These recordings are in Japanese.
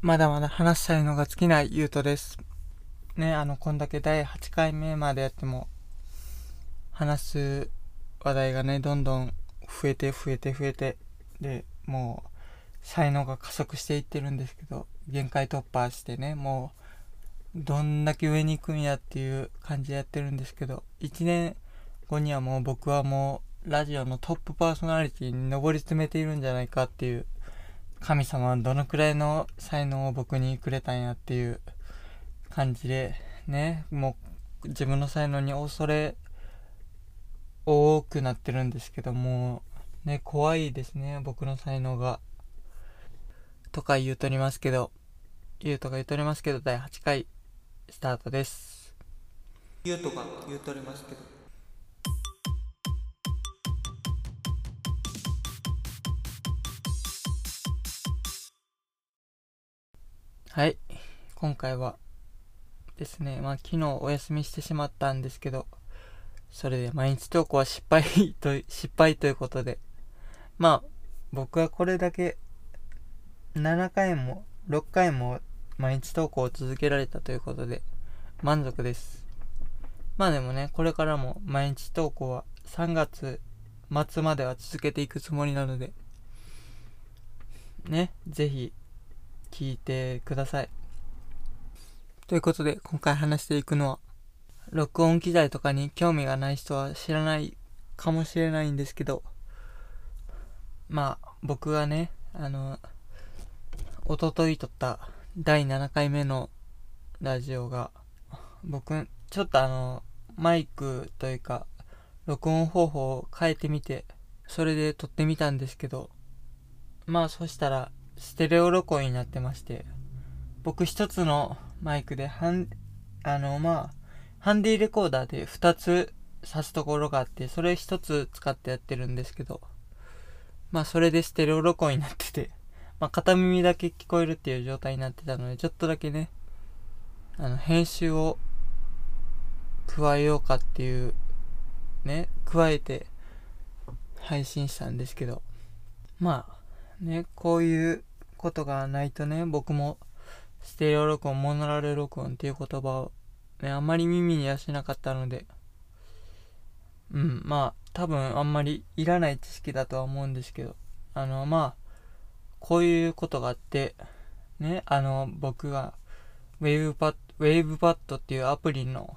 まだまだ話したいのが尽きないゆうとです。ね、あの、こんだけ第8回目までやっても、話す話題がね、どんどん増えて増えて増えて、で、もう、才能が加速していってるんですけど、限界突破してね、もう、どんだけ上に行くんやっていう感じでやってるんですけど、1年後にはもう僕はもう、ラジオのトップパーソナリティに上り詰めているんじゃないかっていう神様はどのくらいの才能を僕にくれたんやっていう感じでね。もう自分の才能に恐れ多くなってるんですけども。ね怖いですね。僕の才能が。とか言うとりますけど。言うとか言うとりますけど第8回スタートです。言うとか言うとりますけど。はい。今回はですね、まあ昨日お休みしてしまったんですけど、それで毎日投稿は失敗と、失敗ということで、まあ僕はこれだけ7回も6回も毎日投稿を続けられたということで満足です。まあでもね、これからも毎日投稿は3月末までは続けていくつもりなので、ね、ぜひ聞いてください。ということで、今回話していくのは、録音機材とかに興味がない人は知らないかもしれないんですけど、まあ、僕がね、あの、おととい撮った第7回目のラジオが、僕、ちょっとあの、マイクというか、録音方法を変えてみて、それで撮ってみたんですけど、まあそしたら、ステレオ録音になってまして、僕一つのマイクで、ハン、あの、まあ、ハンディレコーダーで二つ挿すところがあって、それ一つ使ってやってるんですけど、まあ、それでステレオ録音になってて、まあ、片耳だけ聞こえるっていう状態になってたので、ちょっとだけね、あの、編集を加えようかっていう、ね、加えて配信したんですけど、まあ、ね、こういうことがないとね、僕も、ステレオ録音、モノラル録音っていう言葉を、ね、あんまり耳にはしなかったので、うん、まあ、多分あんまりいらない知識だとは思うんですけど、あの、まあ、こういうことがあって、ね、あの、僕が、WavePad、WavePad っていうアプリの、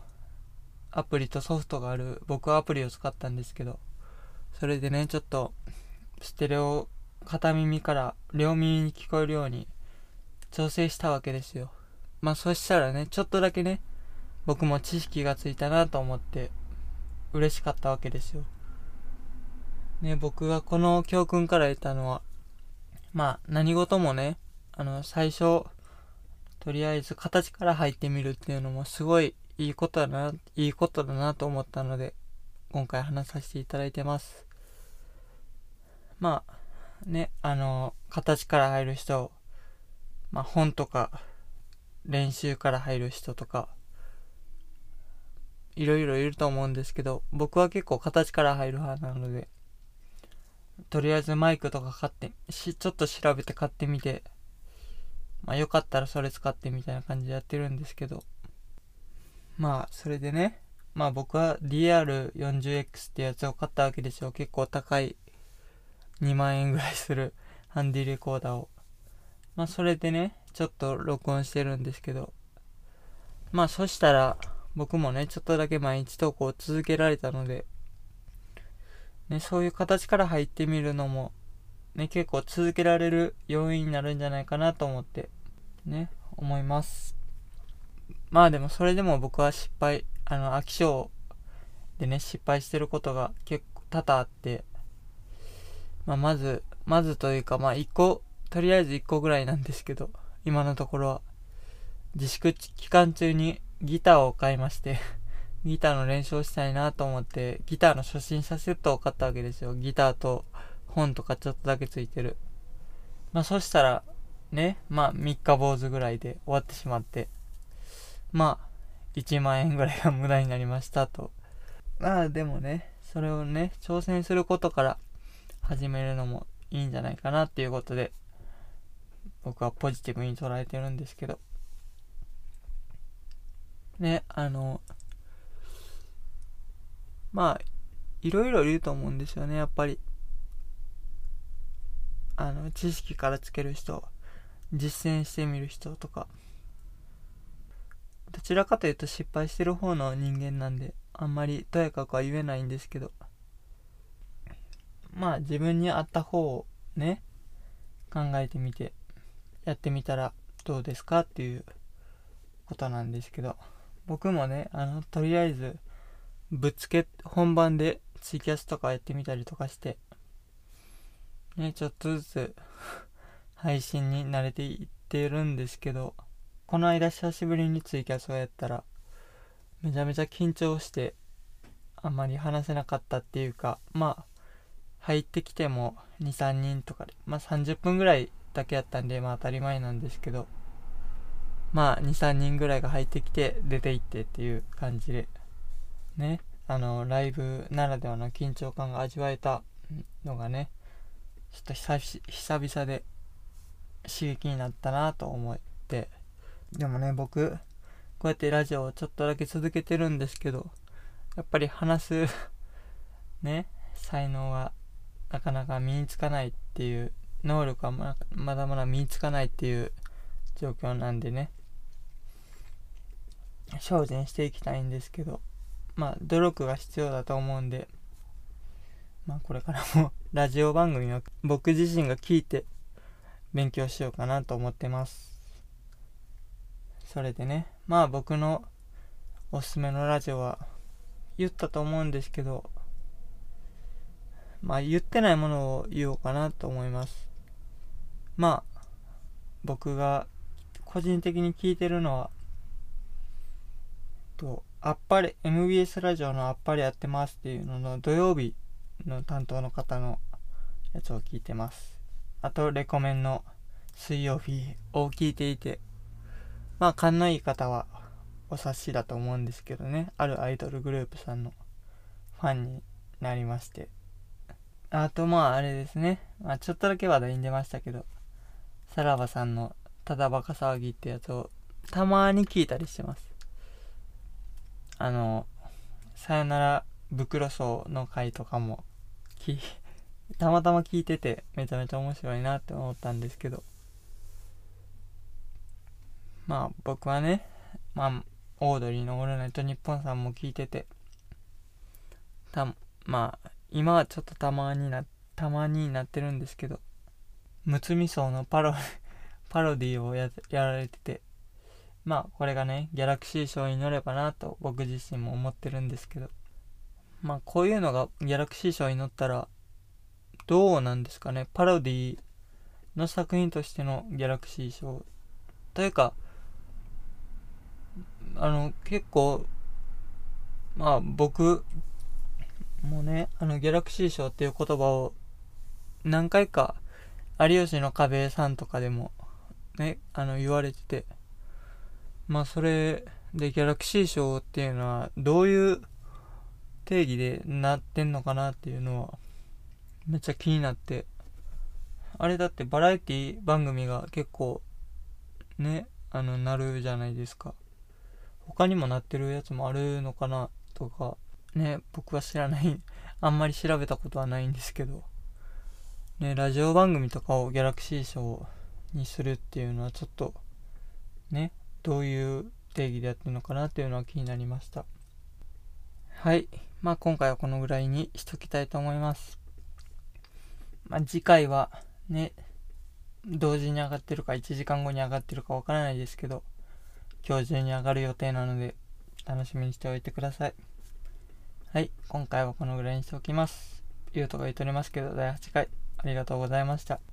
アプリとソフトがある、僕はアプリを使ったんですけど、それでね、ちょっと、ステレオ片耳から両耳に聞こえるように調整したわけですよ。まあそしたらね、ちょっとだけね、僕も知識がついたなと思って嬉しかったわけですよ。ね、僕がこの教訓から得たのは、まあ何事もね、あの最初、とりあえず形から入ってみるっていうのもすごいいいことだな、いいことだなと思ったので、今回話させていただいてます。まあ、ね、あの、形から入る人、まあ、本とか、練習から入る人とか、いろいろいると思うんですけど、僕は結構形から入る派なので、とりあえずマイクとか買って、し、ちょっと調べて買ってみて、まあよかったらそれ使ってみたいな感じでやってるんですけど、まあそれでね、まあ僕は DR40X ってやつを買ったわけですよ。結構高い2万円ぐらいする ハンディレコーダーを。まあそれでね、ちょっと録音してるんですけど、まあそしたら僕もね、ちょっとだけ毎日投稿を続けられたので、ね、そういう形から入ってみるのも、ね、結構続けられる要因になるんじゃないかなと思って、ね、思います。まあでもそれでも僕は失敗、あの、飽き性でね、失敗してることが結構多々あって、まあ、まず、まずというか、まあ、一個、とりあえず一個ぐらいなんですけど、今のところは、自粛期間中にギターを買いまして ギターの練習をしたいなと思って、ギターの初心者セットを買ったわけですよ。ギターと本とかちょっとだけついてる。まあ、そしたら、ね、まあ、三日坊主ぐらいで終わってしまって、まあ、1万円ぐらいが無駄になりましたと。まあ、でもね、それをね、挑戦することから、始めるのもいいんじゃないかなっていうことで、僕はポジティブに捉えてるんですけど。ねあのまあいろいろいると思うんですよねやっぱり。あの知識からつける人実践してみる人とか。どちらかというと失敗してる方の人間なんであんまりとやかくは言えないんですけど。まあ自分に合った方をね考えてみてやってみたらどうですかっていうことなんですけど僕もねあのとりあえずぶっつけ本番でツイキャスとかやってみたりとかしてねちょっとずつ配信に慣れていってるんですけどこの間久しぶりにツイキャスをやったらめちゃめちゃ緊張してあんまり話せなかったっていうかまあ入ってきても23人とかでまあ30分ぐらいだけやったんでまあ当たり前なんですけどまあ23人ぐらいが入ってきて出て行ってっていう感じでね。あのライブならではの緊張感が味わえたのがねちょっと久々で刺激になったなと思って。でもね、僕、こうやってラジオをちょっとだけ続けてるんですけど、やっぱり話す ね、才能はなかなか身につかないっていう、能力はまだまだ身につかないっていう状況なんでね、精進していきたいんですけど、まあ、努力が必要だと思うんで、まあ、これからも ラジオ番組を僕自身が聞いて勉強しようかなと思ってます。それでね、まあ僕のおすすめのラジオは言ったと思うんですけど、まあ言ってないものを言おうかなと思います。まあ、僕が個人的に聞いてるのは、と、あっぱれ、MBS ラジオのあっぱれやってますっていうのの土曜日の担当の方のやつを聞いてます。あと、レコメンの水曜日を聞いていて、まあ、勘のいい方はお察しだと思うんですけどね、あるアイドルグループさんのファンになりまして。あと、まあ、あれですね。まあ、ちょっとだけ話題に出ましたけど、さらばさんのただバカ騒ぎってやつをたまに聞いたりしてます。あの、さよなら袋層の回とかも、たまたま聞いててめちゃめちゃ面白いなって思ったんですけど、まあ僕はね、まあ、オードリーのオールナイトニッポンさんも聞いてて、た、まあ、今はちょっとたまにな、たまになってるんですけど、むつみ荘のパロ、パロディをややられてて、まあこれがね、ギャラクシー賞に乗ればなと僕自身も思ってるんですけど、まあこういうのがギャラクシー賞に乗ったら、どうなんですかね、パロディの作品としてのギャラクシー賞。というか、あの、結構、まあ僕もうね、あの、ギャラクシー賞っていう言葉を何回か有吉の壁さんとかでもね、あの、言われてて、まあそれでギャラクシー賞っていうのはどういう定義でなってんのかなっていうのはめっちゃ気になって、あれだってバラエティ番組が結構ね、あの、なるじゃないですか。他にもなってるやつもあるのかなとか、ね、僕は知らない、あんまり調べたことはないんですけど、ね、ラジオ番組とかをギャラクシー賞にするっていうのはちょっと、ね、どういう定義でやってるのかなっていうのは気になりました。はい。まあ今回はこのぐらいにしときたいと思います。まあ次回はね、同時に上がってるか1時間後に上がってるかわからないですけど、今日中に上がる予定なので、楽しみにしておいてください。はい、今回はこのぐらいにしておきます。言うとか言っておりますけど、第8回、ありがとうございました。